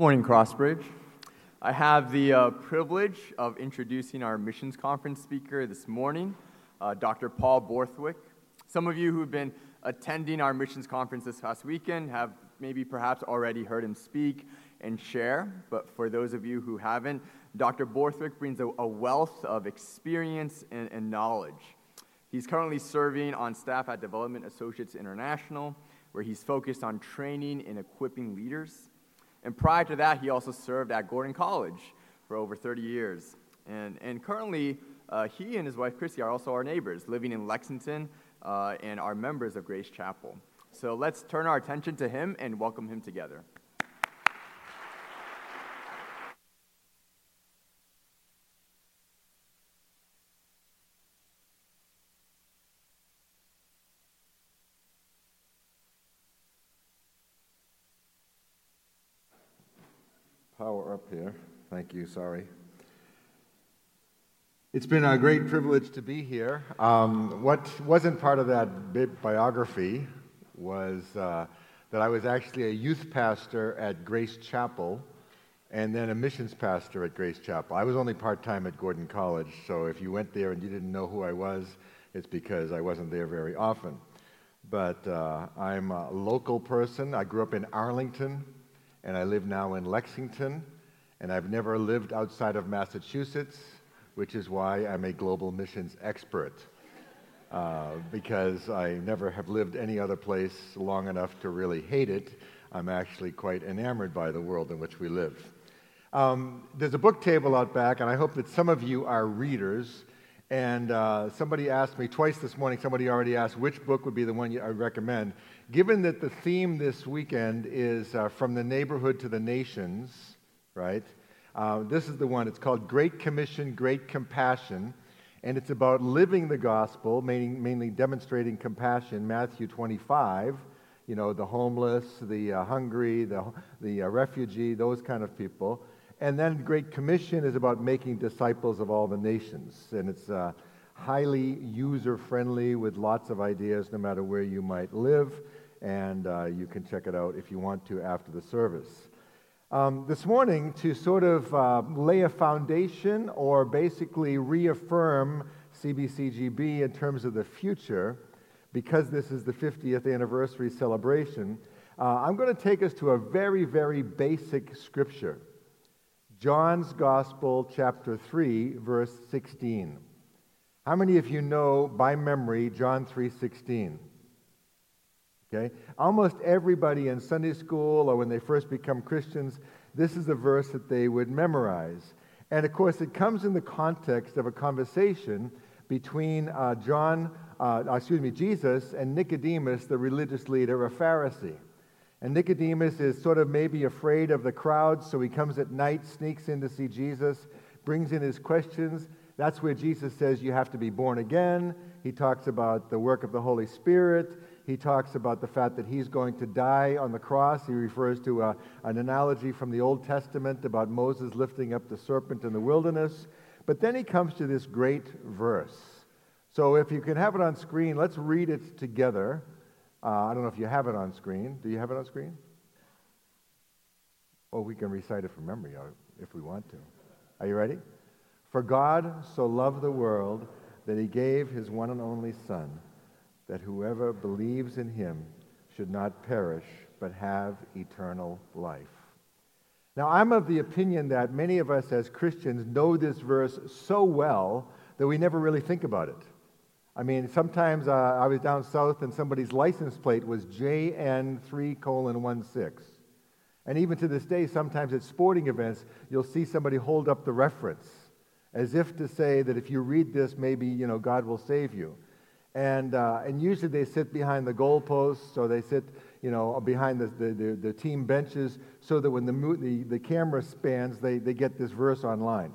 Morning, Crossbridge. I have the uh, privilege of introducing our missions conference speaker this morning, uh, Dr. Paul Borthwick. Some of you who've been attending our missions conference this past weekend have maybe perhaps already heard him speak and share, but for those of you who haven't, Dr. Borthwick brings a, a wealth of experience and, and knowledge. He's currently serving on staff at Development Associates International, where he's focused on training and equipping leaders. And prior to that, he also served at Gordon College for over 30 years. And, and currently, uh, he and his wife Christy are also our neighbors, living in Lexington uh, and are members of Grace Chapel. So let's turn our attention to him and welcome him together. Power up here. Thank you, sorry. It's been a great privilege to be here. Um, what wasn't part of that biography was uh, that I was actually a youth pastor at Grace Chapel and then a missions pastor at Grace Chapel. I was only part time at Gordon College, so if you went there and you didn't know who I was, it's because I wasn't there very often. But uh, I'm a local person. I grew up in Arlington, and I live now in Lexington, and I've never lived outside of Massachusetts, which is why I'm a global missions expert. Uh, because I never have lived any other place long enough to really hate it. I'm actually quite enamored by the world in which we live. Um, there's a book table out back, and I hope that some of you are readers. And uh, somebody asked me twice this morning, somebody already asked which book would be the one I recommend. Given that the theme this weekend is uh, from the neighborhood to the nations, right? Uh, this is the one. It's called Great Commission, Great Compassion. And it's about living the gospel, mainly, mainly demonstrating compassion. Matthew 25, you know, the homeless, the uh, hungry, the, the uh, refugee, those kind of people. And then Great Commission is about making disciples of all the nations. And it's uh, highly user friendly with lots of ideas no matter where you might live and uh, you can check it out if you want to after the service. Um, this morning, to sort of uh, lay a foundation or basically reaffirm CBCGB in terms of the future, because this is the 50th anniversary celebration, uh, I'm going to take us to a very, very basic scripture. John's Gospel, chapter 3, verse 16. How many of you know by memory John 3:16? Okay? Almost everybody in Sunday school or when they first become Christians, this is a verse that they would memorize. And of course, it comes in the context of a conversation between uh, John, uh, excuse me, Jesus and Nicodemus, the religious leader, a Pharisee. And Nicodemus is sort of maybe afraid of the crowd, so he comes at night, sneaks in to see Jesus, brings in his questions. That's where Jesus says you have to be born again. He talks about the work of the Holy Spirit. He talks about the fact that he's going to die on the cross. He refers to a, an analogy from the Old Testament about Moses lifting up the serpent in the wilderness. But then he comes to this great verse. So if you can have it on screen, let's read it together. Uh, I don't know if you have it on screen. Do you have it on screen? Well, we can recite it from memory uh, if we want to. Are you ready? For God so loved the world that he gave his one and only Son that whoever believes in him should not perish, but have eternal life. Now, I'm of the opinion that many of us as Christians know this verse so well that we never really think about it. I mean, sometimes uh, I was down south and somebody's license plate was JN3 colon 16. And even to this day, sometimes at sporting events, you'll see somebody hold up the reference as if to say that if you read this, maybe, you know, God will save you. And, uh, and usually they sit behind the goalposts or they sit you know, behind the, the, the, team benches so that when the, the, the camera spans, they, they get this verse online.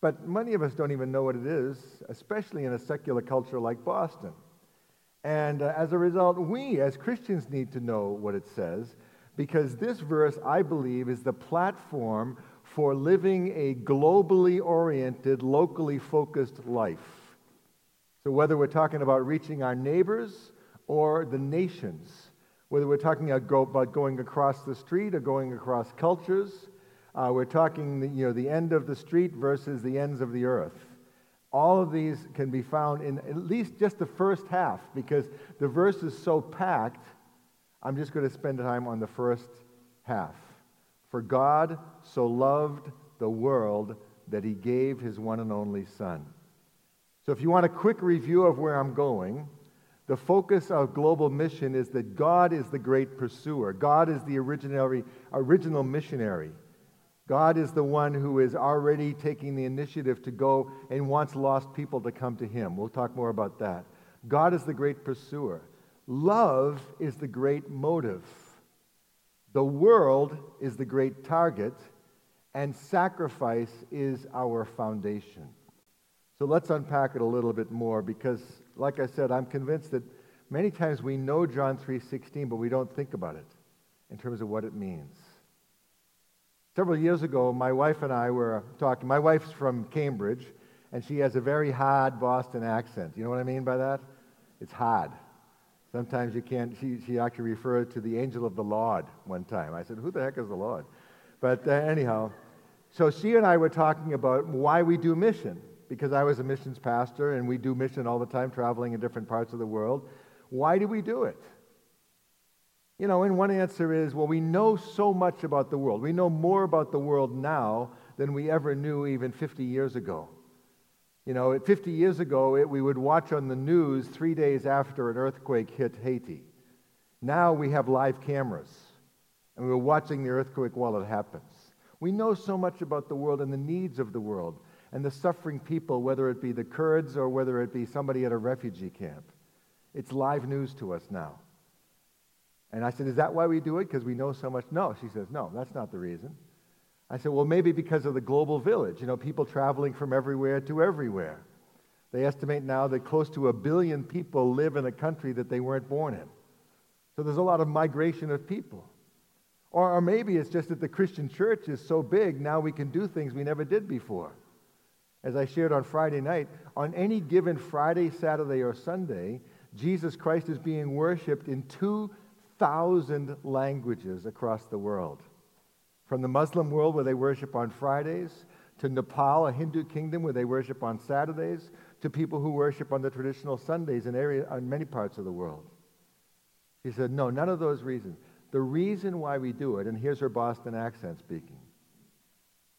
But many of us don't even know what it is, especially in a secular culture like Boston. And uh, as a result, we as Christians need to know what it says because this verse, I believe, is the platform for living a globally oriented, locally focused life. So, whether we're talking about reaching our neighbors or the nations, whether we're talking about going across the street or going across cultures. Uh, we're talking, the, you know, the end of the street versus the ends of the earth. All of these can be found in at least just the first half because the verse is so packed. I'm just going to spend time on the first half. For God so loved the world that he gave his one and only Son. So, if you want a quick review of where I'm going, the focus of global mission is that God is the great pursuer. God is the original, original missionary. God is the one who is already taking the initiative to go and wants lost people to come to Him. We'll talk more about that. God is the great pursuer. Love is the great motive. The world is the great target, and sacrifice is our foundation. So let's unpack it a little bit more because, like I said, I'm convinced that many times we know John 3:16, but we don't think about it in terms of what it means. Several years ago, my wife and I were talking. My wife's from Cambridge, and she has a very hard Boston accent. You know what I mean by that? It's hard. Sometimes you can't. She, she actually referred to the angel of the Lord one time. I said, Who the heck is the Lord? But uh, anyhow, so she and I were talking about why we do mission, because I was a missions pastor and we do mission all the time, traveling in different parts of the world. Why do we do it? You know, and one answer is well, we know so much about the world. We know more about the world now than we ever knew even 50 years ago. You know, 50 years ago, it, we would watch on the news three days after an earthquake hit Haiti. Now we have live cameras, and we're watching the earthquake while it happens. We know so much about the world and the needs of the world and the suffering people, whether it be the Kurds or whether it be somebody at a refugee camp. It's live news to us now. And I said, Is that why we do it? Because we know so much? No. She says, No, that's not the reason. I said, Well, maybe because of the global village, you know, people traveling from everywhere to everywhere. They estimate now that close to a billion people live in a country that they weren't born in. So there's a lot of migration of people. Or, or maybe it's just that the Christian church is so big, now we can do things we never did before. As I shared on Friday night, on any given Friday, Saturday, or Sunday, Jesus Christ is being worshiped in two thousand languages across the world. From the Muslim world, where they worship on Fridays, to Nepal, a Hindu kingdom where they worship on Saturdays, to people who worship on the traditional Sundays in, area, in many parts of the world. He said, No, none of those reasons. The reason why we do it, and here's her Boston accent speaking,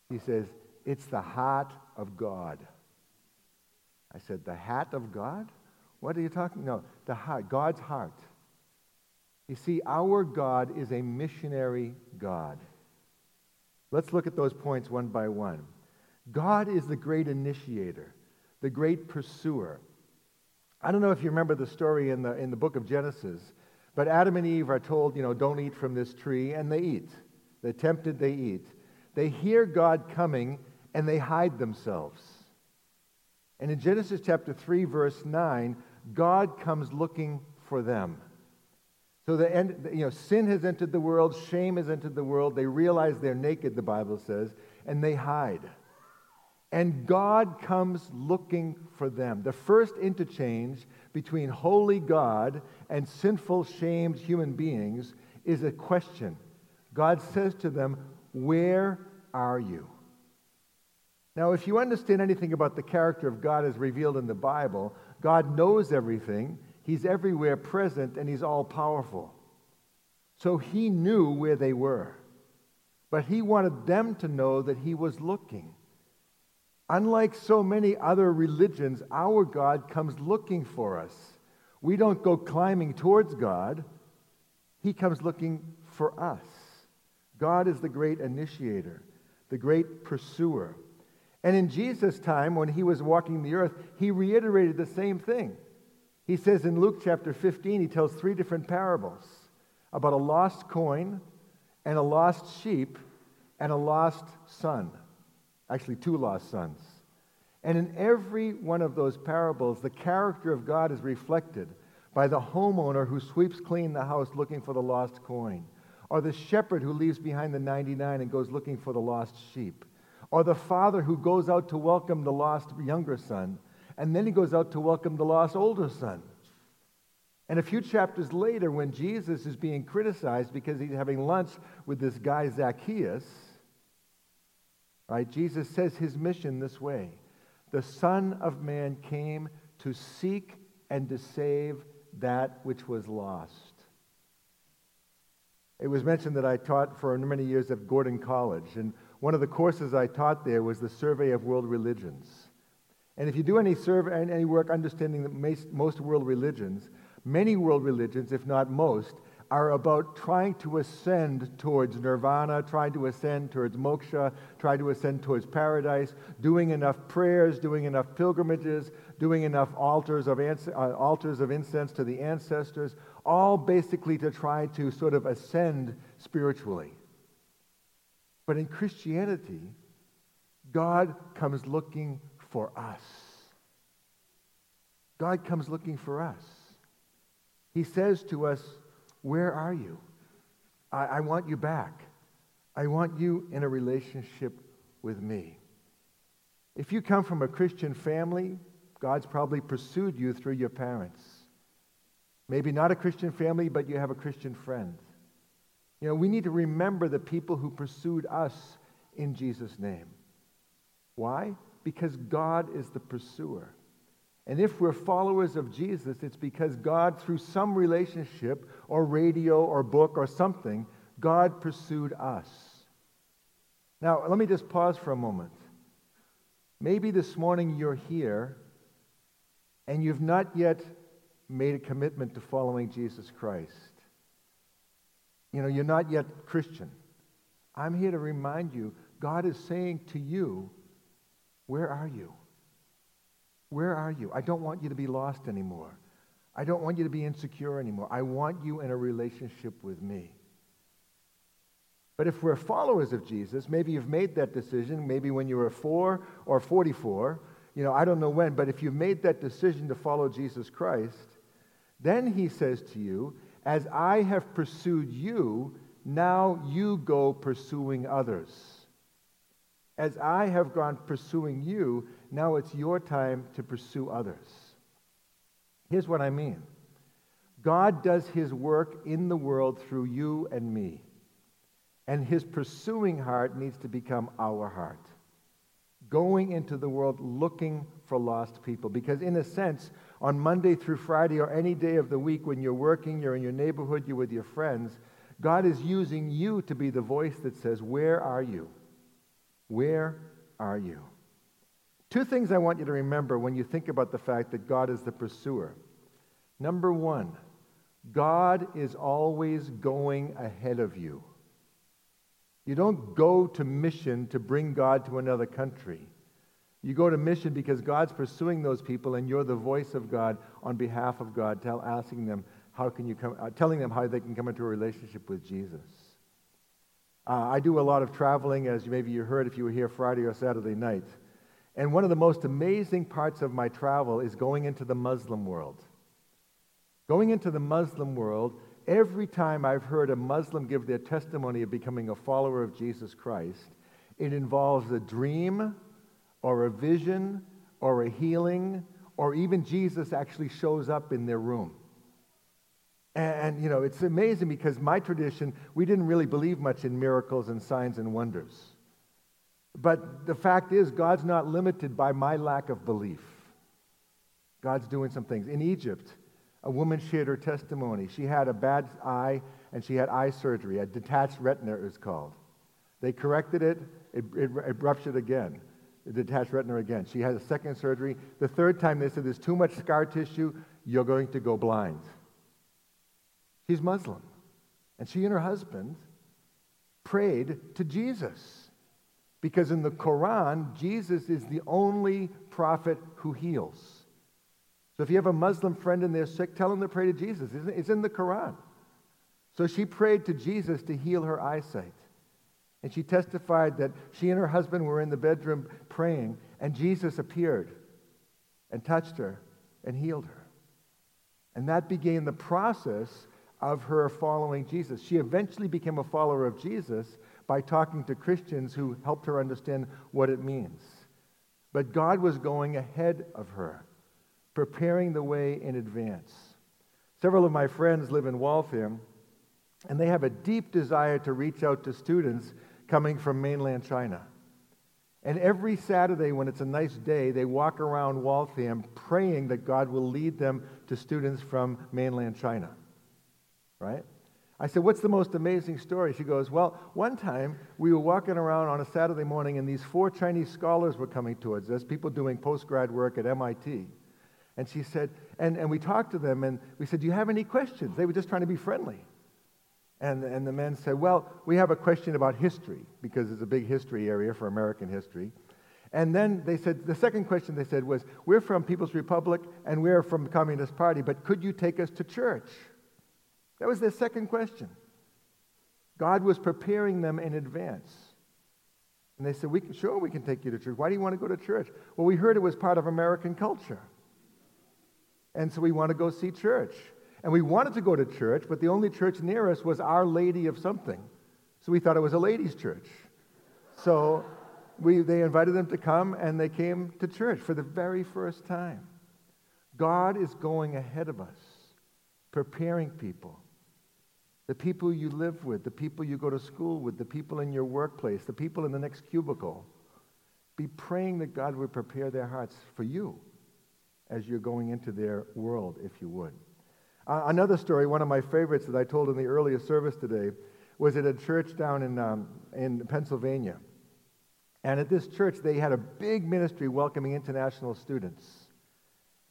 he says, It's the heart of God. I said, The hat of God? What are you talking? No, the heart, God's heart. You see, our God is a missionary God. Let's look at those points one by one. God is the great initiator, the great pursuer. I don't know if you remember the story in the, in the book of Genesis, but Adam and Eve are told, you know, don't eat from this tree, and they eat. They're tempted, they eat. They hear God coming, and they hide themselves. And in Genesis chapter 3, verse 9, God comes looking for them. So the end, you know, sin has entered the world, shame has entered the world. They realize they're naked, the Bible says, and they hide. And God comes looking for them. The first interchange between holy God and sinful, shamed human beings is a question. God says to them, Where are you? Now, if you understand anything about the character of God as revealed in the Bible, God knows everything. He's everywhere present and he's all powerful. So he knew where they were. But he wanted them to know that he was looking. Unlike so many other religions, our God comes looking for us. We don't go climbing towards God, He comes looking for us. God is the great initiator, the great pursuer. And in Jesus' time, when He was walking the earth, He reiterated the same thing. He says in Luke chapter 15, he tells three different parables about a lost coin and a lost sheep and a lost son. Actually, two lost sons. And in every one of those parables, the character of God is reflected by the homeowner who sweeps clean the house looking for the lost coin, or the shepherd who leaves behind the 99 and goes looking for the lost sheep, or the father who goes out to welcome the lost younger son and then he goes out to welcome the lost older son. And a few chapters later, when Jesus is being criticized because he's having lunch with this guy Zacchaeus, right, Jesus says his mission this way The Son of Man came to seek and to save that which was lost. It was mentioned that I taught for many years at Gordon College, and one of the courses I taught there was the Survey of World Religions. And if you do any survey, any work understanding most world religions, many world religions, if not most, are about trying to ascend towards nirvana, trying to ascend towards moksha, trying to ascend towards paradise, doing enough prayers, doing enough pilgrimages, doing enough altars of, uh, altars of incense to the ancestors, all basically to try to sort of ascend spiritually. But in Christianity, God comes looking for us. God comes looking for us. He says to us, where are you? I, I want you back. I want you in a relationship with me. If you come from a Christian family, God's probably pursued you through your parents. Maybe not a Christian family, but you have a Christian friend. You know, we need to remember the people who pursued us in Jesus' name. Why? Because God is the pursuer. And if we're followers of Jesus, it's because God, through some relationship or radio or book or something, God pursued us. Now, let me just pause for a moment. Maybe this morning you're here and you've not yet made a commitment to following Jesus Christ. You know, you're not yet Christian. I'm here to remind you God is saying to you, Where are you? Where are you? I don't want you to be lost anymore. I don't want you to be insecure anymore. I want you in a relationship with me. But if we're followers of Jesus, maybe you've made that decision, maybe when you were four or 44, you know, I don't know when, but if you've made that decision to follow Jesus Christ, then he says to you, As I have pursued you, now you go pursuing others. As I have gone pursuing you, now it's your time to pursue others. Here's what I mean God does his work in the world through you and me. And his pursuing heart needs to become our heart. Going into the world looking for lost people. Because, in a sense, on Monday through Friday or any day of the week when you're working, you're in your neighborhood, you're with your friends, God is using you to be the voice that says, Where are you? Where are you? Two things I want you to remember when you think about the fact that God is the pursuer. Number one, God is always going ahead of you. You don't go to mission to bring God to another country. You go to mission because God's pursuing those people and you're the voice of God on behalf of God, tell, asking them how can you come, uh, telling them how they can come into a relationship with Jesus. Uh, I do a lot of traveling, as maybe you heard if you were here Friday or Saturday night. And one of the most amazing parts of my travel is going into the Muslim world. Going into the Muslim world, every time I've heard a Muslim give their testimony of becoming a follower of Jesus Christ, it involves a dream or a vision or a healing or even Jesus actually shows up in their room. And, you know, it's amazing because my tradition, we didn't really believe much in miracles and signs and wonders. But the fact is, God's not limited by my lack of belief. God's doing some things. In Egypt, a woman shared her testimony. She had a bad eye and she had eye surgery, a detached retina, it was called. They corrected it, it, it, it ruptured again, detached retina again. She had a second surgery. The third time they said, There's too much scar tissue, you're going to go blind. She's Muslim. And she and her husband prayed to Jesus. Because in the Quran, Jesus is the only prophet who heals. So if you have a Muslim friend and they're sick, tell them to pray to Jesus. It's in the Quran. So she prayed to Jesus to heal her eyesight. And she testified that she and her husband were in the bedroom praying, and Jesus appeared and touched her and healed her. And that began the process of her following Jesus. She eventually became a follower of Jesus by talking to Christians who helped her understand what it means. But God was going ahead of her, preparing the way in advance. Several of my friends live in Waltham, and they have a deep desire to reach out to students coming from mainland China. And every Saturday, when it's a nice day, they walk around Waltham praying that God will lead them to students from mainland China. Right? I said, What's the most amazing story? She goes, Well, one time we were walking around on a Saturday morning, and these four Chinese scholars were coming towards us, people doing postgrad work at MIT. And she said, and, and we talked to them, and we said, Do you have any questions? They were just trying to be friendly. And, and the men said, Well, we have a question about history, because it's a big history area for American history. And then they said, the second question they said was, We're from People's Republic and we're from the Communist Party, but could you take us to church? That was their second question. God was preparing them in advance. And they said, we can, Sure, we can take you to church. Why do you want to go to church? Well, we heard it was part of American culture. And so we want to go see church. And we wanted to go to church, but the only church near us was Our Lady of something. So we thought it was a ladies' church. So we, they invited them to come, and they came to church for the very first time. God is going ahead of us, preparing people. The people you live with, the people you go to school with, the people in your workplace, the people in the next cubicle. Be praying that God would prepare their hearts for you as you're going into their world, if you would. Uh, another story, one of my favorites that I told in the earlier service today, was at a church down in, um, in Pennsylvania. And at this church, they had a big ministry welcoming international students.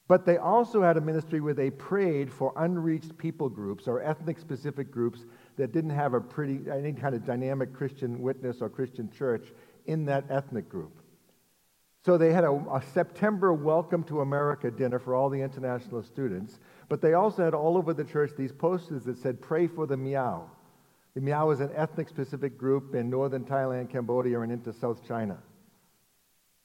But they also had a ministry where they prayed for unreached people groups or ethnic specific groups that didn't have a pretty, any kind of dynamic Christian witness or Christian church in that ethnic group. So they had a, a, September Welcome to America dinner for all the international students, but they also had all over the church these posters that said, Pray for the Miao. The Miao is an ethnic specific group in northern Thailand, Cambodia, and into South China.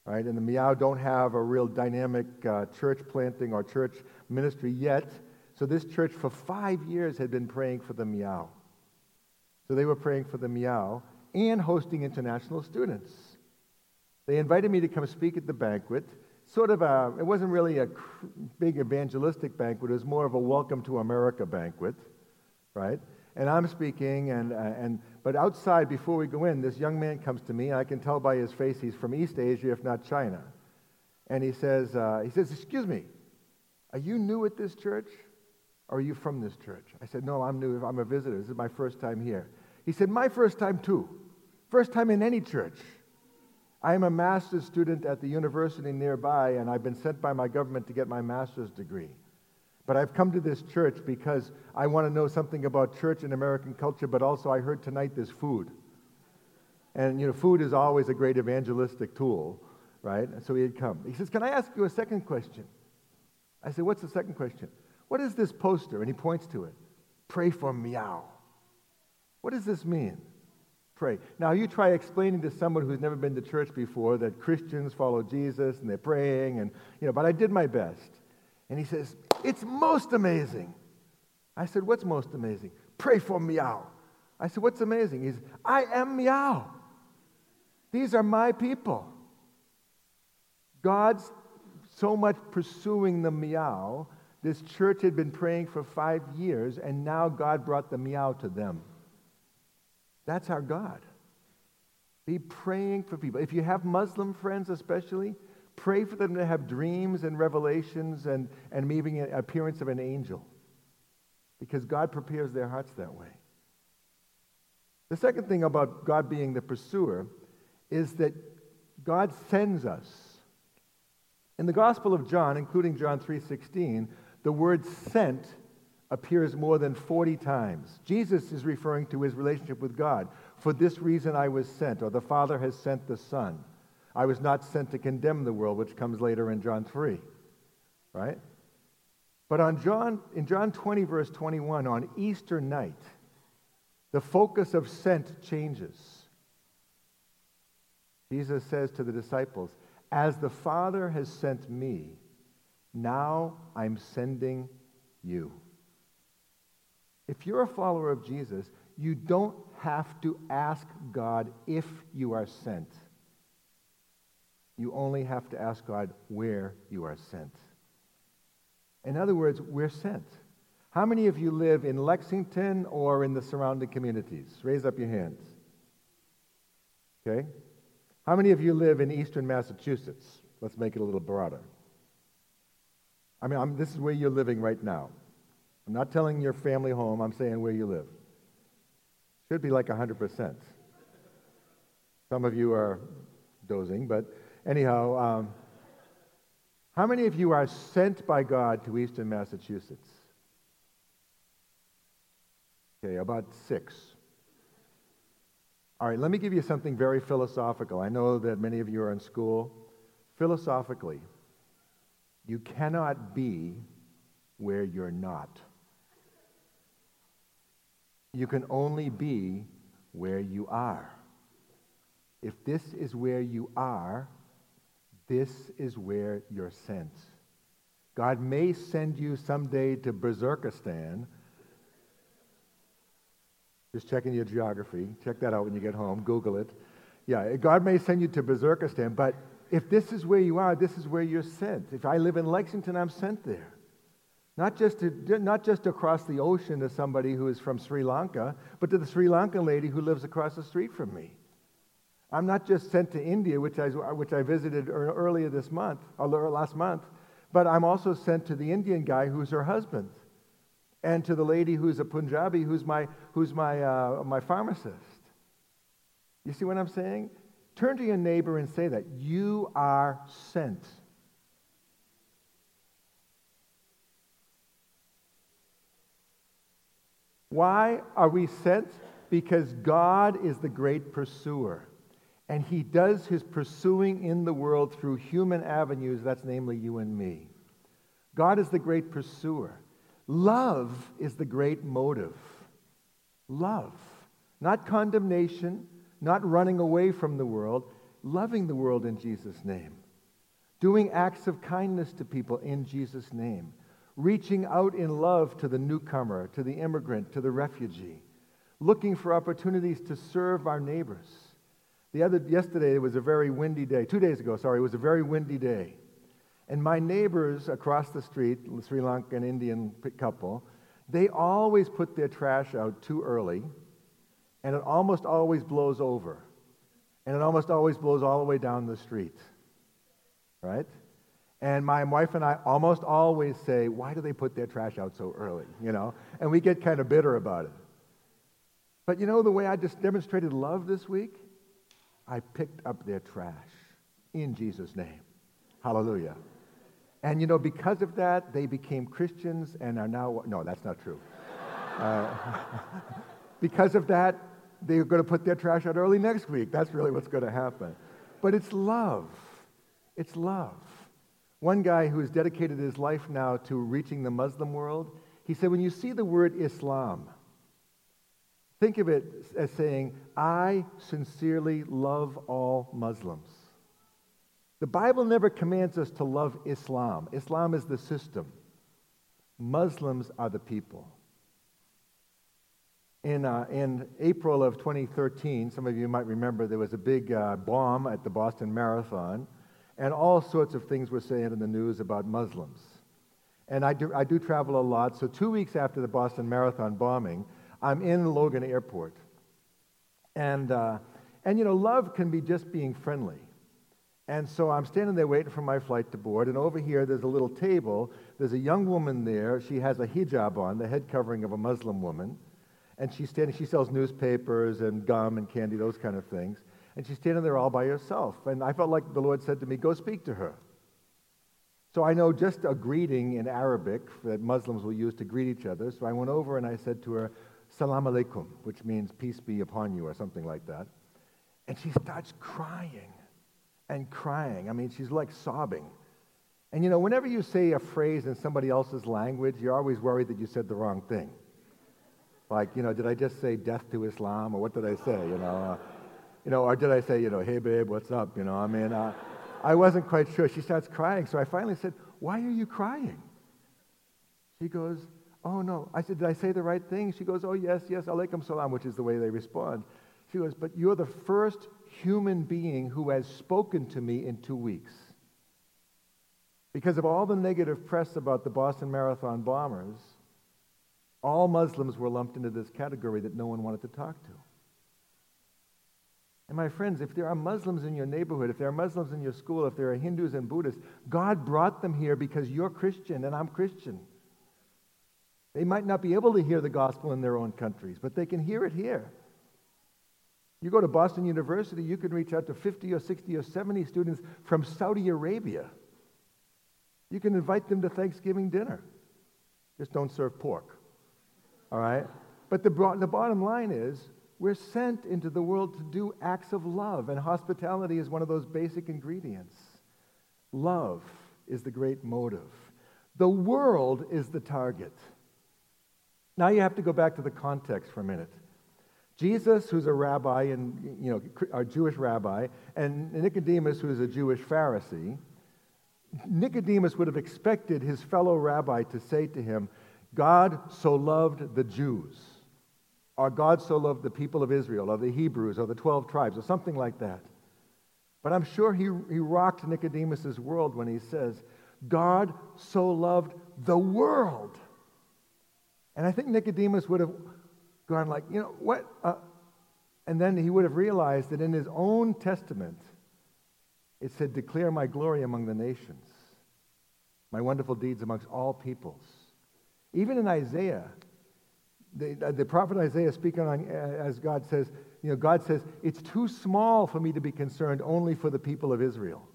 Right? And the Miao don't have a real dynamic uh, church planting or church ministry yet. So this church for five years had been praying for the Miao. So they were praying for the Miao and hosting international students. They invited me to come speak at the banquet. Sort of a, it wasn't really a big evangelistic banquet, it was more of a welcome to America banquet, right? And I'm speaking, and, uh, and, but outside, before we go in, this young man comes to me. I can tell by his face he's from East Asia, if not China. And he says, uh, he says, Excuse me, are you new at this church? Or are you from this church? I said, No, I'm new. I'm a visitor. This is my first time here. He said, My first time too. First time in any church. I am a master's student at the university nearby, and I've been sent by my government to get my master's degree. But I've come to this church because I want to know something about church and American culture, but also I heard tonight there's food. And, you know, food is always a great evangelistic tool, right? And so he had come. He says, Can I ask you a second question? I said, What's the second question? What is this poster? And he points to it. Pray for Miao. What does this mean? Pray. Now, you try explaining to someone who's never been to church before that Christians follow Jesus and they're praying, and, you know, but I did my best. And he says, It's most amazing. I said, What's most amazing? Pray for Miao. I said, What's amazing? He's, I am Miao. These are my people. God's so much pursuing the Miao. This church had been praying for five years, and now God brought the Miao to them. That's our God. Be praying for people. If you have Muslim friends, especially, Pray for them to have dreams and revelations and, and maybe an appearance of an angel because God prepares their hearts that way. The second thing about God being the pursuer is that God sends us. In the Gospel of John, including John 3:16, the word sent appears more than 40 times. Jesus is referring to his relationship with God. For this reason I was sent, or the Father has sent the Son. I was not sent to condemn the world, which comes later in John 3. Right? But on John, in John 20, verse 21, on Easter night, the focus of sent changes. Jesus says to the disciples, As the Father has sent me, now I'm sending you. If you're a follower of Jesus, you don't have to ask God if you are sent. You only have to ask God where you are sent. In other words, we're sent. How many of you live in Lexington or in the surrounding communities? Raise up your hands. Okay? How many of you live in eastern Massachusetts? Let's make it a little broader. I mean, I'm, this is where you're living right now. I'm not telling your family home, I'm saying where you live. Should be like 100%. Some of you are dozing, but anyhow, um, how many of you are sent by God to eastern Massachusetts? Okay, about six. All right, let me give you something very philosophical. I know that many of you are in school. Philosophically, you cannot be where you're not. You can only be where you are. If this is where you are, this is where you're sent. God may send you someday to Berserkistan. Just checking your geography. Check that out when you get home. Google it. Yeah, God may send you to Berserkistan, but if this is where you are, this is where you're sent. If I live in Lexington, I'm sent there. Not just, to, not just across the ocean to somebody who is from Sri Lanka, but to the Sri Lankan lady who lives across the street from me. I'm not just sent to India, which I, which I visited earlier this month, or last month, but I'm also sent to the Indian guy who's her husband, and to the lady who's a Punjabi who's my, who's my, uh, my pharmacist. You see what I'm saying? Turn to your neighbor and say that. You are sent. Why are we sent? Because God is the great pursuer. And he does his pursuing in the world through human avenues, that's namely you and me. God is the great pursuer. Love is the great motive. Love. Not condemnation, not running away from the world, loving the world in Jesus' name. Doing acts of kindness to people in Jesus' name. Reaching out in love to the newcomer, to the immigrant, to the refugee. Looking for opportunities to serve our neighbors the other, yesterday, it was a very windy day. Two days ago, sorry, it was a very windy day. And my neighbors across the street, Sri Lankan Indian couple, they always put their trash out too early, and it almost always blows over. And it almost always blows all the way down the street. Right? And my wife and I almost always say, Why do they put their trash out so early? You know? And we get kind of bitter about it. But you know the way I just demonstrated love this week? I picked up their trash in Jesus' name. Hallelujah. And you know, because of that, they became Christians and are now, no, that's not true. Uh, because of that, they're going to put their trash out early next week. That's really what's going to happen. But it's love. It's love. One guy who has dedicated his life now to reaching the Muslim world, he said, when you see the word Islam, Think of it as saying, I sincerely love all Muslims. The Bible never commands us to love Islam. Islam is the system. Muslims are the people. In, uh, in April of 2013, some of you might remember there was a big uh, bomb at the Boston Marathon, and all sorts of things were said in the news about Muslims. And I do, I do travel a lot, so two weeks after the Boston Marathon bombing, I'm in Logan Airport. And, uh, and, you know, love can be just being friendly. And so I'm standing there waiting for my flight to board, and over here there's a little table. There's a young woman there. She has a hijab on, the head covering of a Muslim woman. And she's standing, she sells newspapers and gum and candy, those kind of things. And she's standing there all by herself. And I felt like the Lord said to me, Go speak to her. So I know just a greeting in Arabic that Muslims will use to greet each other. So I went over and I said to her, Salam alaikum, which means peace be upon you or something like that. And she starts crying and crying. I mean, she's like sobbing. And you know, whenever you say a phrase in somebody else's language, you're always worried that you said the wrong thing. Like, you know, did I just say death to Islam or what did I say? You know, uh, you know, or did I say, you know, hey babe, what's up? You know, I mean, uh, I wasn't quite sure. She starts crying, so I finally said, why are you crying? She goes, Oh, no. I said, Did I say the right thing? She goes, Oh, yes, yes, alaikum salam, which is the way they respond. She goes, But you're the first human being who has spoken to me in two weeks. Because of all the negative press about the Boston Marathon bombers, All Muslims were lumped into this category that no one wanted to talk to. And my friends, if there are Muslims in your neighborhood, if there are Muslims in your school, if there are Hindus and Buddhists, God brought them here because you're Christian and I'm Christian. They might not be able to hear the gospel in their own countries, but they can hear it here. You go to Boston University, you can reach out to 50 or 60 or 70 students from Saudi Arabia. You can invite them to Thanksgiving dinner. Just don't serve pork. All right? But the, the bottom line is we're sent into the world to do acts of love, and hospitality is one of those basic ingredients. Love is the great motive. The world is the target. Now you have to go back to the context for a minute. Jesus, who's a rabbi and you know a Jewish rabbi, and Nicodemus, who's a Jewish Pharisee, Nicodemus would have expected his fellow rabbi to say to him, God so loved the Jews, or God so loved the people of Israel, or the Hebrews, or the 12 tribes, or something like that. But I'm sure he, he rocked Nicodemus' world when he says, God so loved the world. And I think Nicodemus would have gone like, you know, what? Uh, and then he would have realized that in his own testament, it said, declare my glory among the nations, my wonderful deeds amongst all peoples. Even in Isaiah, the, uh, the prophet Isaiah speaking on, uh, as God says, you know, God says, it's too small for me to be concerned only for the people of Israel.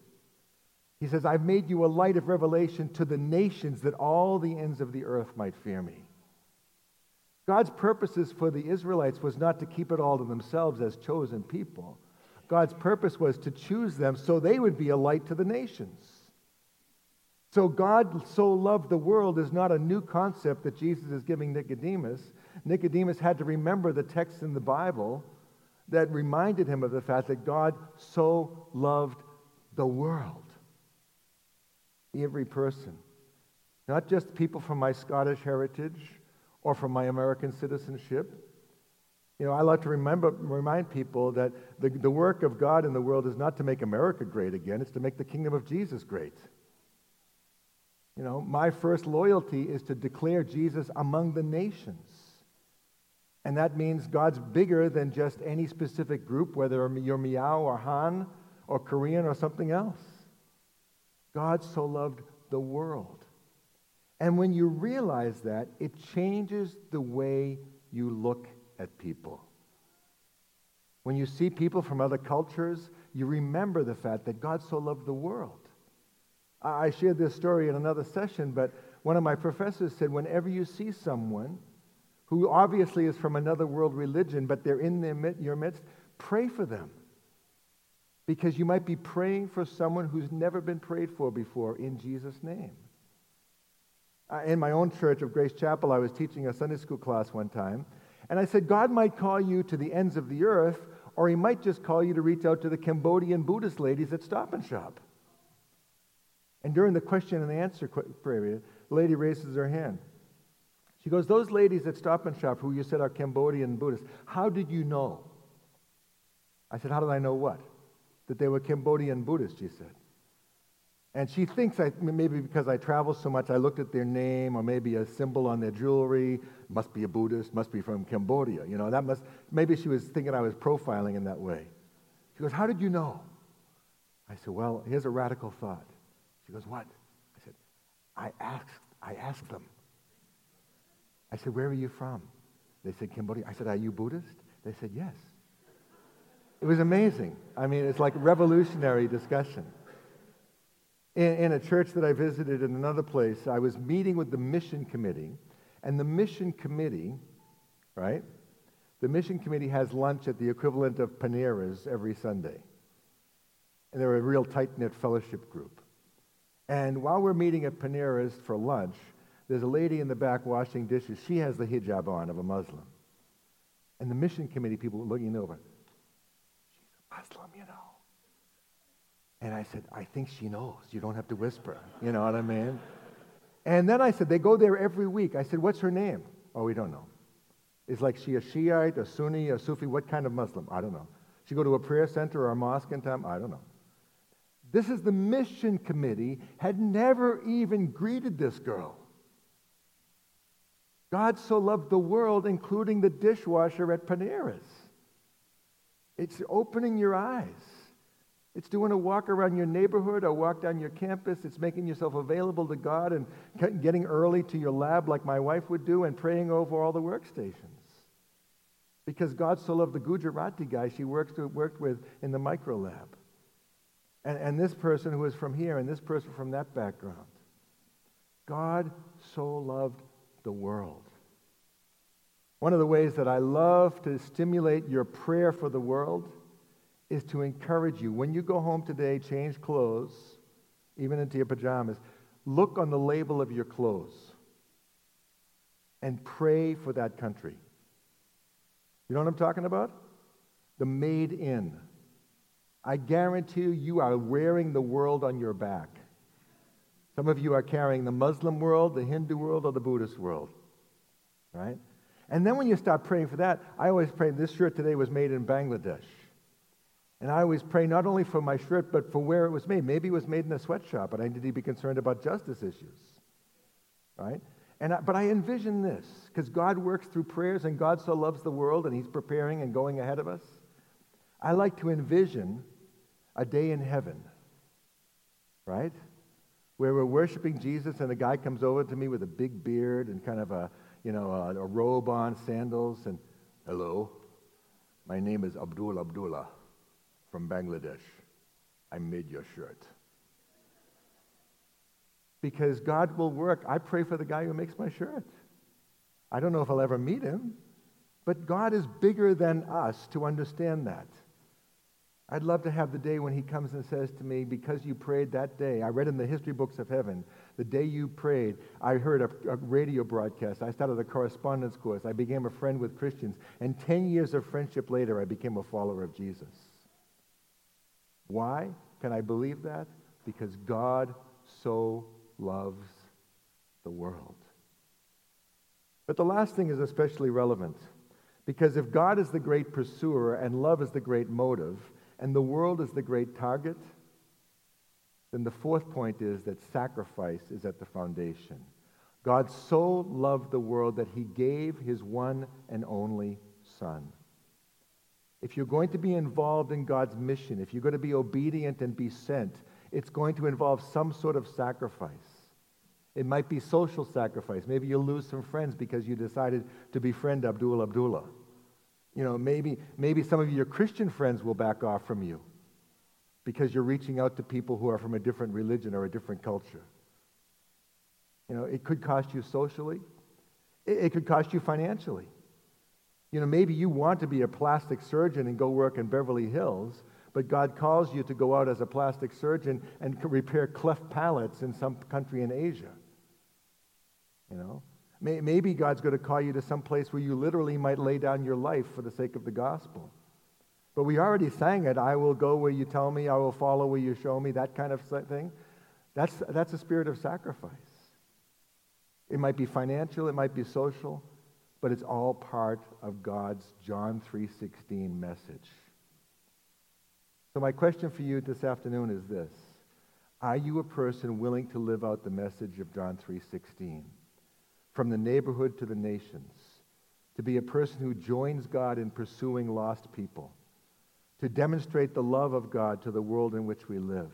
He says, I've made you a light of revelation to the nations that all the ends of the earth might fear me. God's purposes for the Israelites was not to keep it all to themselves as chosen people. God's purpose was to choose them so they would be a light to the nations. So, God so loved the world is not a new concept that Jesus is giving Nicodemus. Nicodemus had to remember the text in the Bible that reminded him of the fact that God so loved the world. Every person, not just people from my Scottish heritage or from my American citizenship. You know, I like to remember, remind people that the, the work of God in the world is not to make America great again, it's to make the kingdom of Jesus great. You know, my first loyalty is to declare Jesus among the nations. And that means God's bigger than just any specific group, whether you're Miao or Han or Korean or something else. God so loved the world. And when you realize that, it changes the way you look at people. When you see people from other cultures, you remember the fact that God so loved the world. I shared this story in another session, but one of my professors said whenever you see someone who obviously is from another world religion, but they're in your midst, pray for them. Because you might be praying for someone who's never been prayed for before in Jesus' name. In my own church of Grace Chapel, I was teaching a Sunday school class one time, and I said, God might call you to the ends of the earth, or he might just call you to reach out to the Cambodian Buddhist ladies at Stop and Shop. And during the question and answer period, the lady raises her hand. She goes, Those ladies at Stop and Shop who you said are Cambodian Buddhists, how did you know? I said, How did I know what? That they were Cambodian Buddhists, she said. And she thinks I, maybe because I travel so much, I looked at their name or maybe a symbol on their jewelry. Must be a Buddhist, must be from Cambodia. You know, that must, maybe she was thinking I was profiling in that way. She goes, How did you know? I said, Well, here's a radical thought. She goes, What? I said, I asked, I asked them. I said, Where are you from? They said, Cambodia. I said, Are you Buddhist? They said, Yes. It was amazing. I mean, it's like revolutionary discussion. In, in, a church that I visited in another place, I was meeting with the mission committee, and the mission committee, right? The mission committee has lunch at the equivalent of Panera's every Sunday. And they're a real tight knit fellowship group. And while we're meeting at Panera's for lunch, there's a lady in the back washing dishes. She has the hijab on of a Muslim. And the mission committee people were looking over. She's a Muslim, you know. And I said, I think she knows. You don't have to whisper. You know what I mean? And then I said, they go there every week. I said, what's her name? Oh, we don't know. Is like she a Shiite, a Sunni, a Sufi? What kind of Muslim? I don't know. She go to a prayer center or a mosque in time? I don't know. This is the mission committee, had never even greeted this girl. God so loved the world, including the dishwasher at Panera's. It's opening your eyes. It's doing a walk around your neighborhood a walk down your campus. It's making yourself available to God and getting early to your lab like my wife would do and praying over all the workstations. Because God so loved the Gujarati guy she works to, worked with in the micro lab. And, and this person who is from here and this person from that background. God so loved the world. One of the ways that I love to stimulate your prayer for the world is to encourage you. When you go home today, change clothes, even into your pajamas, look on the label of your clothes and pray for that country. You know what I'm talking about? The made in. I guarantee you, you are wearing the world on your back. Some of you are carrying the Muslim world, the Hindu world, or the Buddhist world. Right? And then when you start praying for that, I always pray this shirt today was made in Bangladesh. And I always pray not only for my shirt, but for where it was made. Maybe it was made in a sweatshop, and I need to be concerned about justice issues. Right? And I, but I envision this, because God works through prayers, and God so loves the world, and He's preparing and going ahead of us. I like to envision a day in heaven, right? Where we're worshiping Jesus, and a guy comes over to me with a big beard and kind of a, you know, a, a robe on, sandals, and hello, my name is Abdul Abdullah from Bangladesh. I made your shirt. Because God will work. I pray for the guy who makes my shirt. I don't know if I'll ever meet him, but God is bigger than us to understand that. I'd love to have the day when he comes and says to me, Because you prayed that day, I read in the history books of heaven, the day you prayed, I heard a, a, radio broadcast. I started a correspondence course. I became a friend with Christians. And 10 years of friendship later, I became a follower of Jesus. Why can I believe that? Because God so loves the world. But the last thing is especially relevant. Because if God is the great pursuer and love is the great motive, and the world is the great target, then the fourth point is that sacrifice is at the foundation. God so loved the world that he gave his one and only Son. If you're going to be involved in God's mission, if you're going to be obedient and be sent, it's going to involve some sort of sacrifice. It might be social sacrifice. Maybe you'll lose some friends because you decided to befriend Abdul Abdullah. You know, maybe, maybe some of your Christian friends will back off from you because you're reaching out to people who are from a different religion or a different culture. You know, it could cost you socially. It, it could cost you financially. You know, maybe you want to be a plastic surgeon and go work in Beverly Hills, but God calls you to go out as a plastic surgeon and repair cleft palates in some country in Asia. You know, maybe God's going to call you to some place where you literally might lay down your life for the sake of the gospel. But we already sang it I will go where you tell me, I will follow where you show me, that kind of thing. That's, that's a spirit of sacrifice. It might be financial, it might be social, but it's all part of God's John 3:16 message. So my question for you this afternoon is this: Are you a person willing to live out the message of John 3:16? From the neighborhood to the nations, to be a person who joins God in pursuing lost people, to demonstrate the love of God to the world in which we live,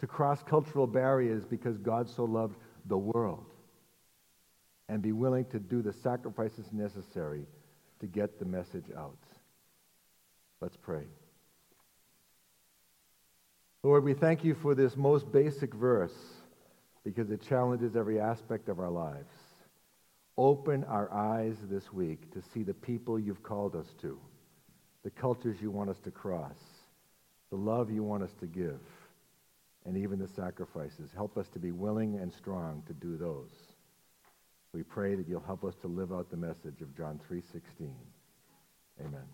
to cross cultural barriers because God so loved the world and be willing to do the sacrifices necessary to get the message out. Let's pray. Lord, we thank you for this most basic verse because it challenges every aspect of our lives. Open our eyes this week to see the people you've called us to, the cultures you want us to cross, the love you want us to give, and even the sacrifices. Help us to be willing and strong to do those. We pray that you'll help us to live out the message of John 3:16. Amen.